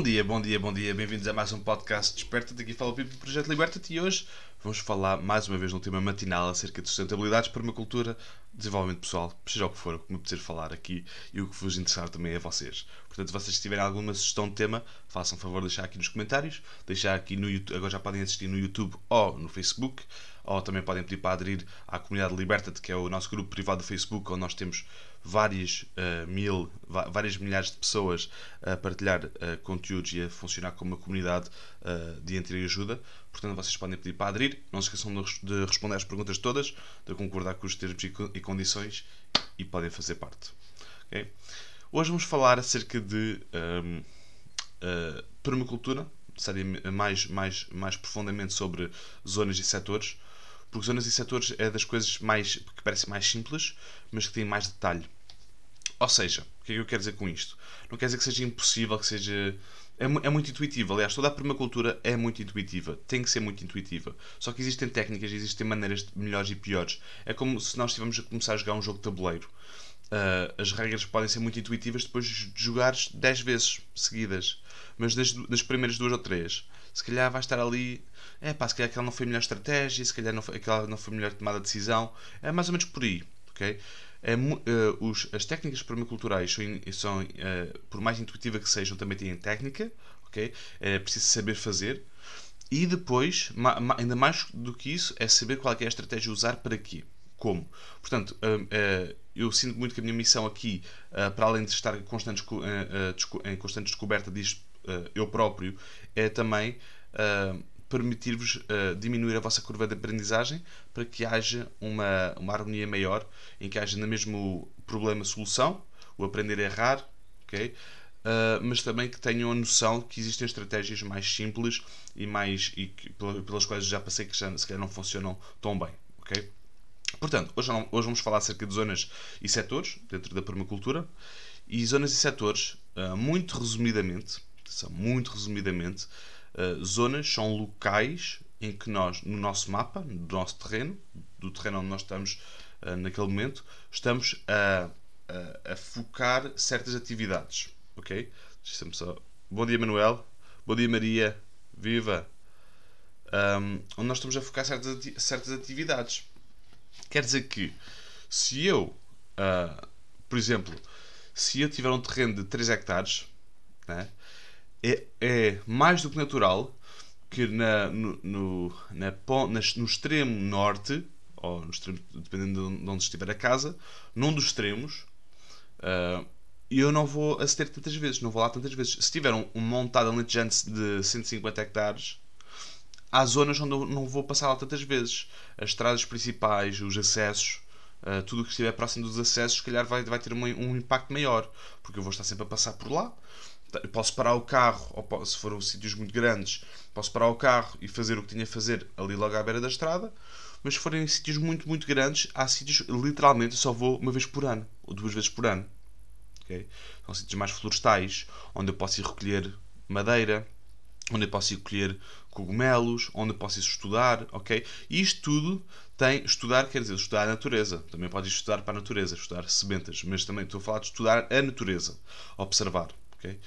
Bom dia, bom dia, bom dia. Bem-vindos a mais um podcast Desperta-te. Aqui fala o Pipo do Projeto Liberta-te e hoje vamos falar mais uma vez no tema matinal acerca de sustentabilidade, permacultura, desenvolvimento pessoal, seja o que for, o que me apetecer falar aqui e o que vos interessar também é a vocês. Portanto, se vocês tiverem alguma sugestão de tema, façam favor de deixar aqui nos comentários, deixar aqui no YouTube, agora já podem assistir no YouTube ou no Facebook, ou também podem pedir para aderir à comunidade Liberta-te, que é o nosso grupo privado do Facebook, onde nós temos várias uh, mil, várias milhares de pessoas a partilhar uh, conteúdos e a funcionar como uma comunidade uh, de entrega-ajuda. Portanto, vocês podem pedir para aderir. Não se esqueçam de responder às perguntas todas, de concordar com os termos e condições e podem fazer parte. Okay? Hoje vamos falar acerca de um, uh, permacultura, mais, mais, mais profundamente sobre zonas e setores porque zonas e setores é das coisas mais, que parecem mais simples, mas que têm mais detalhe. Ou seja, o que é que eu quero dizer com isto? Não quer dizer que seja impossível, que seja. É, é muito intuitivo. Aliás, toda a permacultura é muito intuitiva. Tem que ser muito intuitiva. Só que existem técnicas, existem maneiras melhores e piores. É como se nós estivéssemos a começar a jogar um jogo de tabuleiro. Uh, as regras podem ser muito intuitivas depois de jogares 10 vezes seguidas. Mas das primeiras duas ou três, se calhar vai estar ali é pá, se calhar aquela não foi a melhor estratégia, se calhar não foi, aquela não foi a melhor tomada de decisão. É mais ou menos por aí, ok? É, uh, os, as técnicas permaculturais são, são uh, por mais intuitiva que sejam, também têm técnica, ok? É preciso saber fazer. E depois, ma, ma, ainda mais do que isso, é saber qual é a estratégia usar para quê. Como? Portanto, uh, eu sinto muito que a minha missão aqui, para além de estar constantes, em constante descoberta disto eu próprio, é também permitir-vos uh, diminuir a vossa curva de aprendizagem para que haja uma, uma harmonia maior, em que haja no mesmo problema-solução, o aprender a errar, ok? Uh, mas também que tenham a noção que existem estratégias mais simples e mais e que, pelas quais já passei que já se calhar não funcionam tão bem, ok? Portanto, hoje, hoje vamos falar acerca de zonas e setores dentro da permacultura e zonas e setores, uh, muito resumidamente, muito resumidamente, uh, zonas são locais em que nós, no nosso mapa, no nosso terreno, do terreno onde nós estamos uh, naquele momento, estamos a, a, a, focar certas atividades. Ok? Só... Bom dia, Manuel. Bom dia, Maria. Viva! Um, onde nós estamos a focar certas, ati certas atividades. Quer dizer que se eu, uh, por exemplo, se eu tiver um terreno de 3 hectares, né, é, é mais do que natural que na, no, no, na, no extremo norte, ou no extremo, dependendo de onde estiver a casa, num dos extremos, uh, eu não vou aceder tantas vezes, não vou lá tantas vezes. Se tiver um, um montado alentejante de 150 hectares, há zonas onde eu não vou passar lá tantas vezes. As estradas principais, os acessos, uh, tudo o que estiver próximo dos acessos, se calhar vai, vai ter um, um impacto maior, porque eu vou estar sempre a passar por lá posso parar o carro, ou se foram sítios muito grandes, posso parar o carro e fazer o que tinha a fazer ali logo à beira da estrada. Mas se forem sítios muito, muito grandes, há sítios literalmente só vou uma vez por ano, ou duas vezes por ano. Okay? São sítios mais florestais, onde eu posso ir recolher madeira, onde eu posso ir recolher cogumelos, onde eu posso ir estudar, ok? E isto tudo tem. Estudar quer dizer estudar a natureza. Também podes estudar para a natureza, estudar sementas, mas também estou a falar de estudar a natureza, observar ok?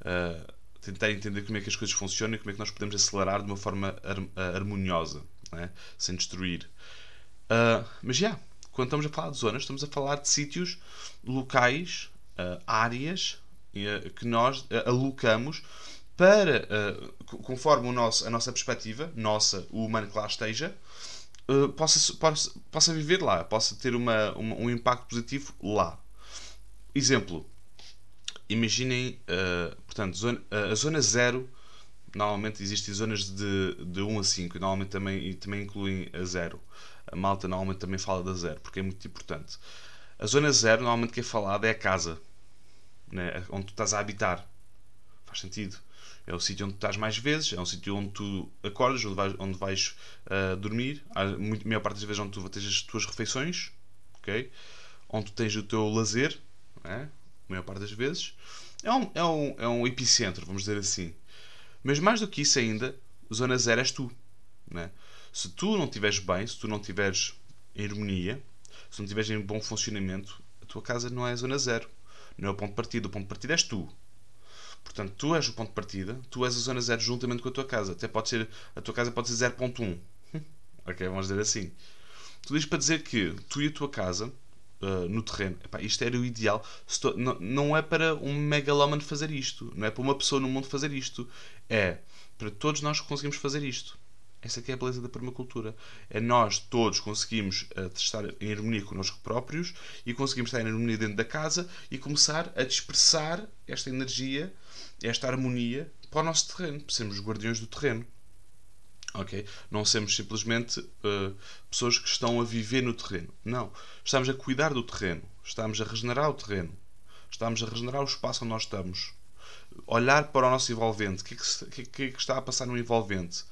Uh, tentar entender como é que as coisas funcionam e como é que nós podemos acelerar de uma forma har harmoniosa, é? sem destruir. Uh, mas já, yeah, quando estamos a falar de zonas, estamos a falar de sítios locais, uh, áreas que nós alocamos para, conforme o nosso, a nossa perspectiva, nossa, o humano que lá esteja, possa, possa, possa viver lá, possa ter uma, uma, um impacto positivo lá. Exemplo, imaginem, uh, portanto, zona, uh, a zona 0, normalmente existem zonas de, de 1 a 5, normalmente também, e também incluem a 0. A malta normalmente também fala da 0, porque é muito importante. A zona 0, normalmente que é falada é a casa, né? onde tu estás a habitar. Faz sentido. É o sítio onde tu estás mais vezes, é um sítio onde tu acordas, onde vais, onde vais uh, dormir. A maior parte das vezes onde tu tens as tuas refeições, ok? Onde tu tens o teu lazer, é? A maior parte das vezes. É um, é um, é um epicentro, vamos dizer assim. Mas mais do que isso ainda, zona zero és tu. Né? Se tu não estiveres bem, se tu não estiveres em harmonia, se não estiveres em bom funcionamento, a tua casa não é zona zero. Não é o ponto de partida. O ponto de partida és tu. Portanto, tu és o ponto de partida, tu és a zona 0 juntamente com a tua casa. Até pode ser, a tua casa pode ser 0.1. ok, vamos dizer assim. Tudo isto para dizer que tu e a tua casa, uh, no terreno, epá, isto era o ideal. To... Não, não é para um megalómano fazer isto. Não é para uma pessoa no mundo fazer isto. É para todos nós que conseguimos fazer isto. Essa é a beleza da permacultura. É nós todos conseguimos uh, estar em harmonia connosco próprios e conseguimos estar em harmonia dentro da casa e começar a dispersar esta energia, esta harmonia para o nosso terreno. Sermos guardiões do terreno. Ok? Não sermos simplesmente uh, pessoas que estão a viver no terreno. Não. Estamos a cuidar do terreno. Estamos a regenerar o terreno. Estamos a regenerar o espaço onde nós estamos. Olhar para o nosso envolvente. O que é que, que, é que está a passar no envolvente?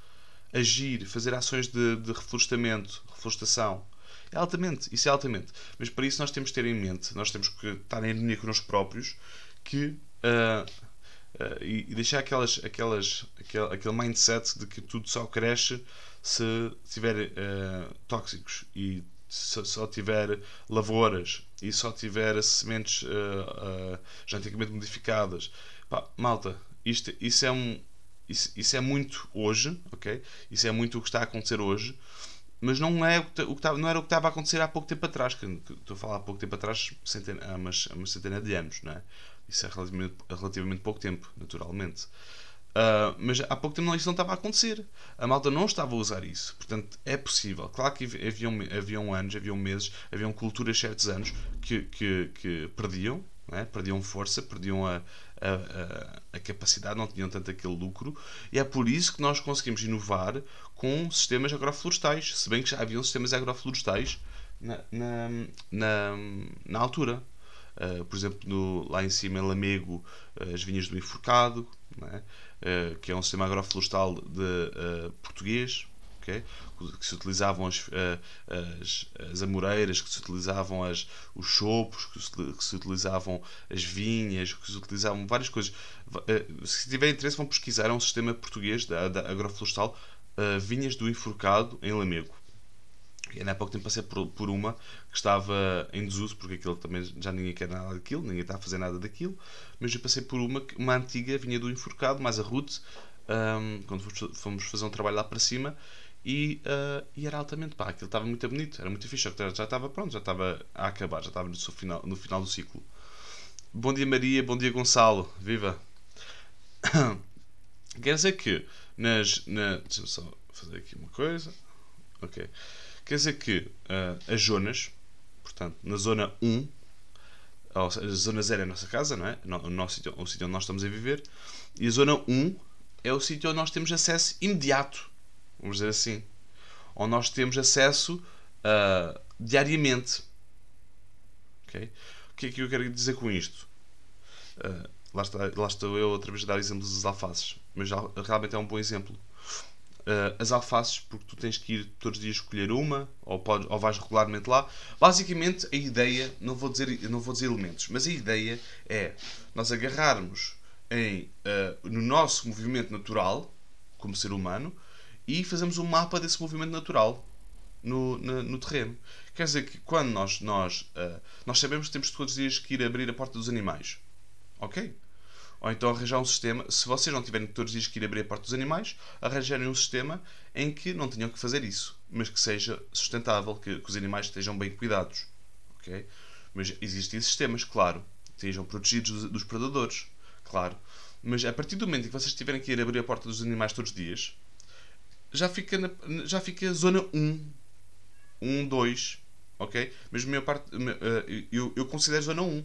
Agir, fazer ações de, de reflorestamento, reflorestação. É altamente, isso é altamente. Mas para isso nós temos que ter em mente, nós temos que estar em harmonia connosco próprios, que uh, Uh, e, e, deixar aquelas, aquelas, aquele, aquele mindset de que tudo só cresce se tiver uh, tóxicos e se só tiver lavouras e só tiver sementes uh, geneticamente modificadas. Pá, malta, isto, isso é um. Isso, isso é muito hoje, ok? Isso é muito o que está a acontecer hoje, mas não, é o que, o que estava, não era o que estava a acontecer há pouco tempo atrás. Que, estou a falar há pouco tempo atrás, centena, há, umas, há uma centena de anos, não é? Isso é relativamente, relativamente pouco tempo, naturalmente. Uh, mas há pouco tempo isso não estava a acontecer. A malta não estava a usar isso. Portanto, é possível. Claro que haviam, haviam anos, haviam meses, haviam culturas certos anos que, que, que perdiam, é? perdiam força, perdiam a, a, a, a, capacidade, não tinham tanto aquele lucro. E é por isso que nós conseguimos inovar com sistemas agroflorestais. Se bem que já haviam sistemas agroflorestais na, na, na, na altura. Uh, por exemplo, no, lá em cima em Lamego, uh, as vinhas do Enforcado, uh, que é um sistema agroflorestal de português, okay? que se utilizavam as, as, as, amoreiras, que se utilizavam as, os chopos, que se, que se, utilizavam as vinhas, que se utilizavam várias coisas. se tiverem interesse, vão pesquisar. É um sistema português da, da agroflorestal, vinhas do Enforcado, em Lamego. E há pouco tempo passei por, por uma que estava em desuso, porque aquilo também já ninguém quer nada daquilo, ninguém está a fazer nada daquilo. Mas eu passei por uma, uma antiga, vinha do Enforcado, mais a Ruth, um, quando fomos fazer um trabalho lá para cima. E, uh, e era altamente pá, aquilo estava muito bonito, era muito fixe, já estava pronto, já estava a acabar, já estava no final, no final do ciclo. Bom dia Maria, bom dia Gonçalo, viva! Quer dizer que nas. Na, deixa-me só fazer aqui uma coisa. Ok. Quer dizer que uh, as zonas, portanto, na zona 1, ou seja, a zona 0 é a nossa casa, não é? O, nosso sítio, o sítio onde nós estamos a viver, e a zona 1 é o sítio onde nós temos acesso imediato, vamos dizer assim, onde nós temos acesso uh, diariamente. Okay? O que é que eu quero dizer com isto? Uh, lá, está, lá estou eu outra vez a dar exemplos das alfaces, mas já, realmente é um bom exemplo uh, as alfaces, porque tu tens que ir todos os dias escolher uma, ou, pode, ou vais regularmente lá. Basicamente, a ideia, não vou, dizer, não vou dizer elementos, mas a ideia é nós agarrarmos em, uh, no nosso movimento natural, como ser humano, e fazemos um mapa desse movimento natural no, no, no terreno. Quer dizer que quando nós, nós, uh, nós sabemos que temos todos os dias que ir abrir a porta dos animais. Ok? Ou então arranjar um sistema, se vocês não tiverem todos os dias que ir abrir a porta dos animais, arranjarem um sistema em que não tenham que fazer isso, mas que seja sustentável, que, que os animais estejam bem cuidados. Okay? Mas existem sistemas, claro, estejam protegidos dos, dos predadores, claro. Mas a partir do momento em que vocês tiverem que ir abrir a porta dos animais todos os dias, já fica, na, já fica zona 1, 1, 2, ok? Mas a minha parte, eh, eu, eu considero zona 1,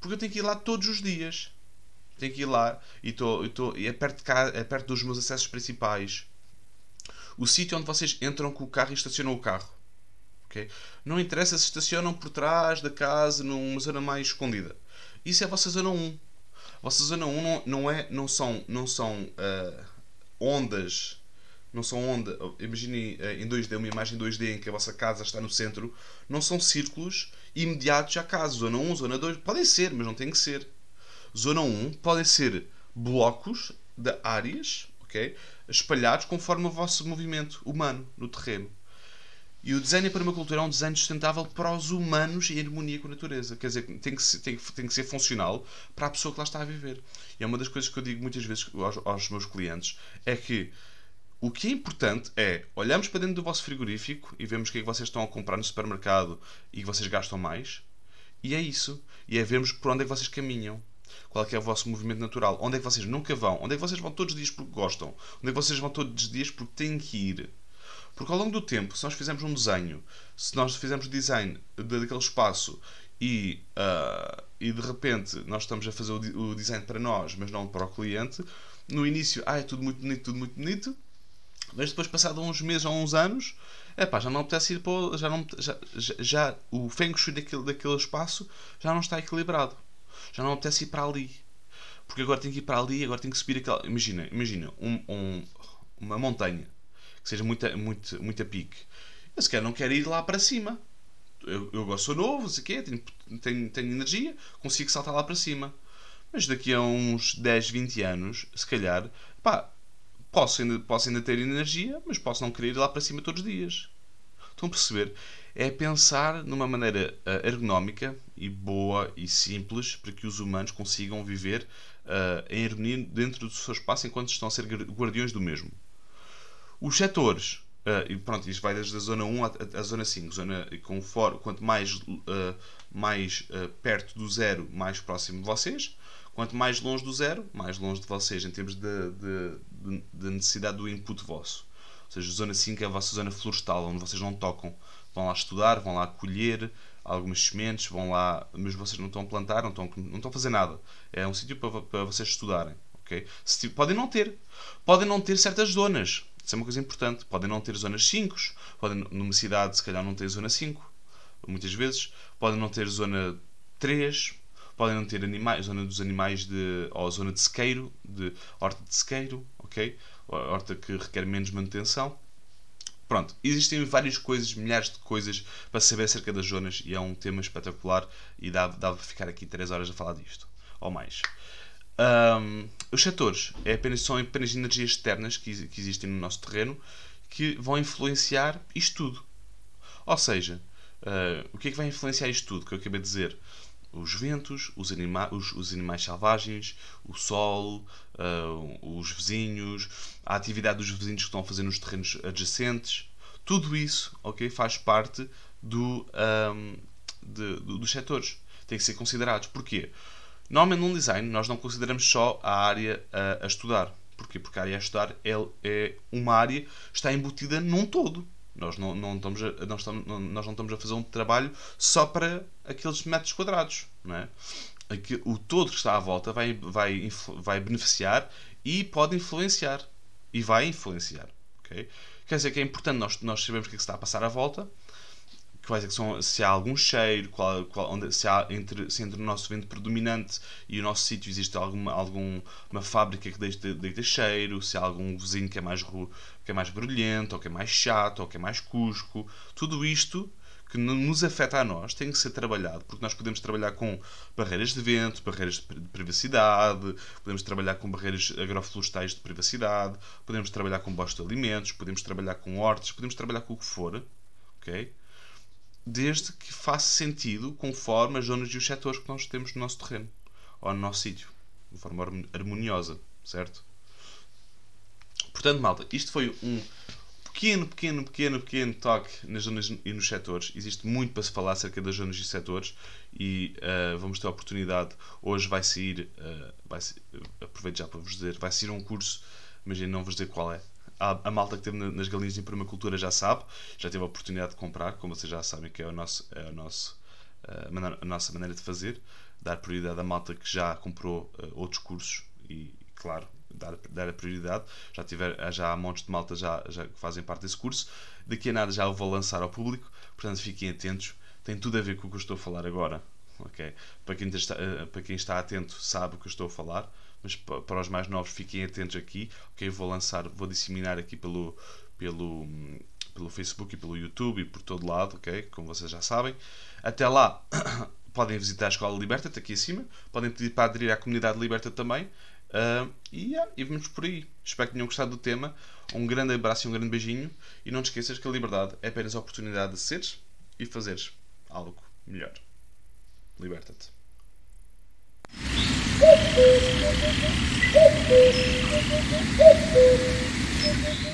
porque eu tenho que ir lá todos os dias tenho que ir lá e, tô, tô, e é, perto de cá, é perto dos meus acessos principais. O sítio onde vocês entram com o carro e estacionam o carro. Okay? Não interessa se estacionam por trás da casa, numa zona mais escondida. Isso é a vossa zona 1. A vossa zona 1 não, não, é, não são, não são uh, ondas. Não são ondas. Imagine uh, em 2D, uma imagem 2D em que a vossa casa está no centro. Não são círculos imediatos à casa. Zona 1, zona 2. Podem ser, mas não tem que ser. Zona 1 podem ser blocos de áreas okay, espalhados conforme o vosso movimento humano no terreno. E o design da permacultura é um design sustentável para os humanos em harmonia com a natureza. Quer dizer, tem que, ser, tem, tem que ser funcional para a pessoa que lá está a viver. E é uma das coisas que eu digo muitas vezes aos, aos meus clientes é que o que é importante é olhamos para dentro do vosso frigorífico e vemos o que é que vocês estão a comprar no supermercado e que vocês gastam mais. E é isso. E é vermos por onde é que vocês caminham. Qual é que é o vosso movimento natural? Onde é que vocês nunca vão? Onde é que vocês vão todos os dias porque gostam? Onde é que vocês vão todos os dias porque têm que ir? Porque ao longo do tempo, se nós fizermos um desenho, se nós fizermos design daquele espaço e, uh, e de repente nós estamos a fazer o, o design para nós, mas não para o cliente, no início, ah, é tudo muito bonito, tudo muito bonito, mas depois, passado uns meses ou uns anos, epá, já não apetece ir para. Já, não, já, já, já o feng shui daquele, daquele espaço já não está equilibrado. Já não apetece ir para ali. Porque agora tenho que ir para ali, agora tenho que subir aquela. Imagina, imagina um, um, uma montanha que seja muito, muito, muito a pique. Eu sequer não quero ir lá para cima. Eu, eu gosto, sou novo, sei quê, tenho, tenho, tenho energia, consigo saltar lá para cima. Mas daqui a uns 10, 20 anos, se calhar, pá, Posso ainda, posso ainda ter energia, mas posso não querer ir lá para cima todos os dias. Estão a perceber? É pensar numa maneira uh, ergonómica e boa e simples para que os humanos consigam viver uh, em harmonia dentro do seu espaço enquanto estão a ser guardiões do mesmo. Os setores, uh, e pronto, isto vai desde a zona 1 à, zona 5. Zona, conforme, quanto mais, mais perto do zero, mais próximo de vocês. Quanto mais longe do zero, mais longe de vocês em termos de necessidade do input vosso. Ou seja, zona 5 é a vossa zona florestal, onde vocês não tocam. Vão lá estudar, vão lá colher algumas sementes, vão lá, mas vocês não estão a plantar, não estão, não estão a fazer nada. É um sítio para, para vocês estudarem. Okay? Se, podem não ter. Podem não ter certas zonas. Isso é uma coisa importante. Podem não ter zonas 5. Podem, numa cidade, se calhar, não ter zona 5. Muitas vezes. Podem não ter zona 3 podem não ter animais, zona dos animais de, ou zona de sequeiro, de horta de sequeiro, ok? Horta que requer menos manutenção. Pronto, existem várias coisas, milhares de coisas para saber acerca das zonas e é um tema espetacular e dá, dá para ficar aqui 3 horas a falar disto, ou mais. Um, os setores é apenas, são apenas energias externas que, que existem no nosso terreno que vão influenciar isto tudo. Ou seja, uh, o que é que vai influenciar isto tudo que eu acabei de dizer? Os ventos, os, anima os, os animais selvagens, o sol, uh, os vizinhos, a atividade dos vizinhos que estão a fazer nos terrenos adjacentes. Tudo isso okay, faz parte do, um, de, do, dos setores. Tem que ser considerados. Porquê? Normalmente num design nós não consideramos só a área a, a estudar. Porquê? Porque a área a estudar é, é uma área está embutida num todo. Nós não, não, estamos a, nós, estamos, nós não estamos a fazer um trabalho só para aqueles metros quadrados. Não é? O todo que está à volta vai, vai, vai beneficiar e pode influenciar. E vai influenciar. Okay? Quer dizer que é importante nós, nós sabermos o que, é que está a passar à volta quais é que são, se há algum cheiro, qual, qual, onde, se, há entre, se entre o nosso vento predominante e o nosso sítio existe alguma, alguma fábrica que deixa, deixa cheiro, se há algum vizinho que é, mais, que é mais barulhento, ou que é mais chato, ou que é mais cusco. Tudo isto que nos afeta a nós tem que ser trabalhado, porque nós podemos trabalhar com barreiras de vento, barreiras de privacidade, podemos trabalhar com barreiras agroflorestais de privacidade, podemos trabalhar com bosques de alimentos, podemos trabalhar com hortas, podemos trabalhar com o que for, ok? Desde que faça sentido conforme as zonas e os setores que nós temos no nosso terreno ou no nosso sítio, de forma harmoniosa, certo? Portanto, malta, isto foi um pequeno, pequeno, pequeno, pequeno toque nas zonas e nos setores. Existe muito para se falar acerca das zonas e setores e uh, vamos ter a oportunidade. Hoje vai sair, uh, vai aproveito já para vos dizer, vai sair um curso, mas não vos dizer qual é, a, a malta que teve nas galinhas em permacultura já sabe, já teve a oportunidade de comprar, como vocês já sabem que é, o nosso, é o nosso, a, eh, a nossa maneira de fazer, dar prioridade à malta que já comprou uh, outros cursos e, claro, dar, dar a prioridade. Já, tiver, já há montes de malta já, já que fazem parte desse curso. Daqui a nada já o vou lançar ao público, portanto fiquem atentos. Tem tudo a ver com o que eu estou a falar agora. Okay? Para, quem está, uh, para quem está atento sabe o que eu estou a falar mas para os mais novos fiquem atentos aqui, ok? Vou lançar, vou disseminar aqui pelo, pelo, pelo Facebook e pelo YouTube e por todo lado, ok? Como vocês já sabem. Até lá, podem visitar a Escola Liberta-te aqui acima. Podem pedir para aderir à comunidade Liberta também. Uh, e, yeah, e vamos por aí. Espero que tenham gostado do tema. Um grande abraço e um grande beijinho. E não te esqueças que a liberdade é apenas a oportunidade de seres e fazeres algo melhor. Liberta-te. Thank you.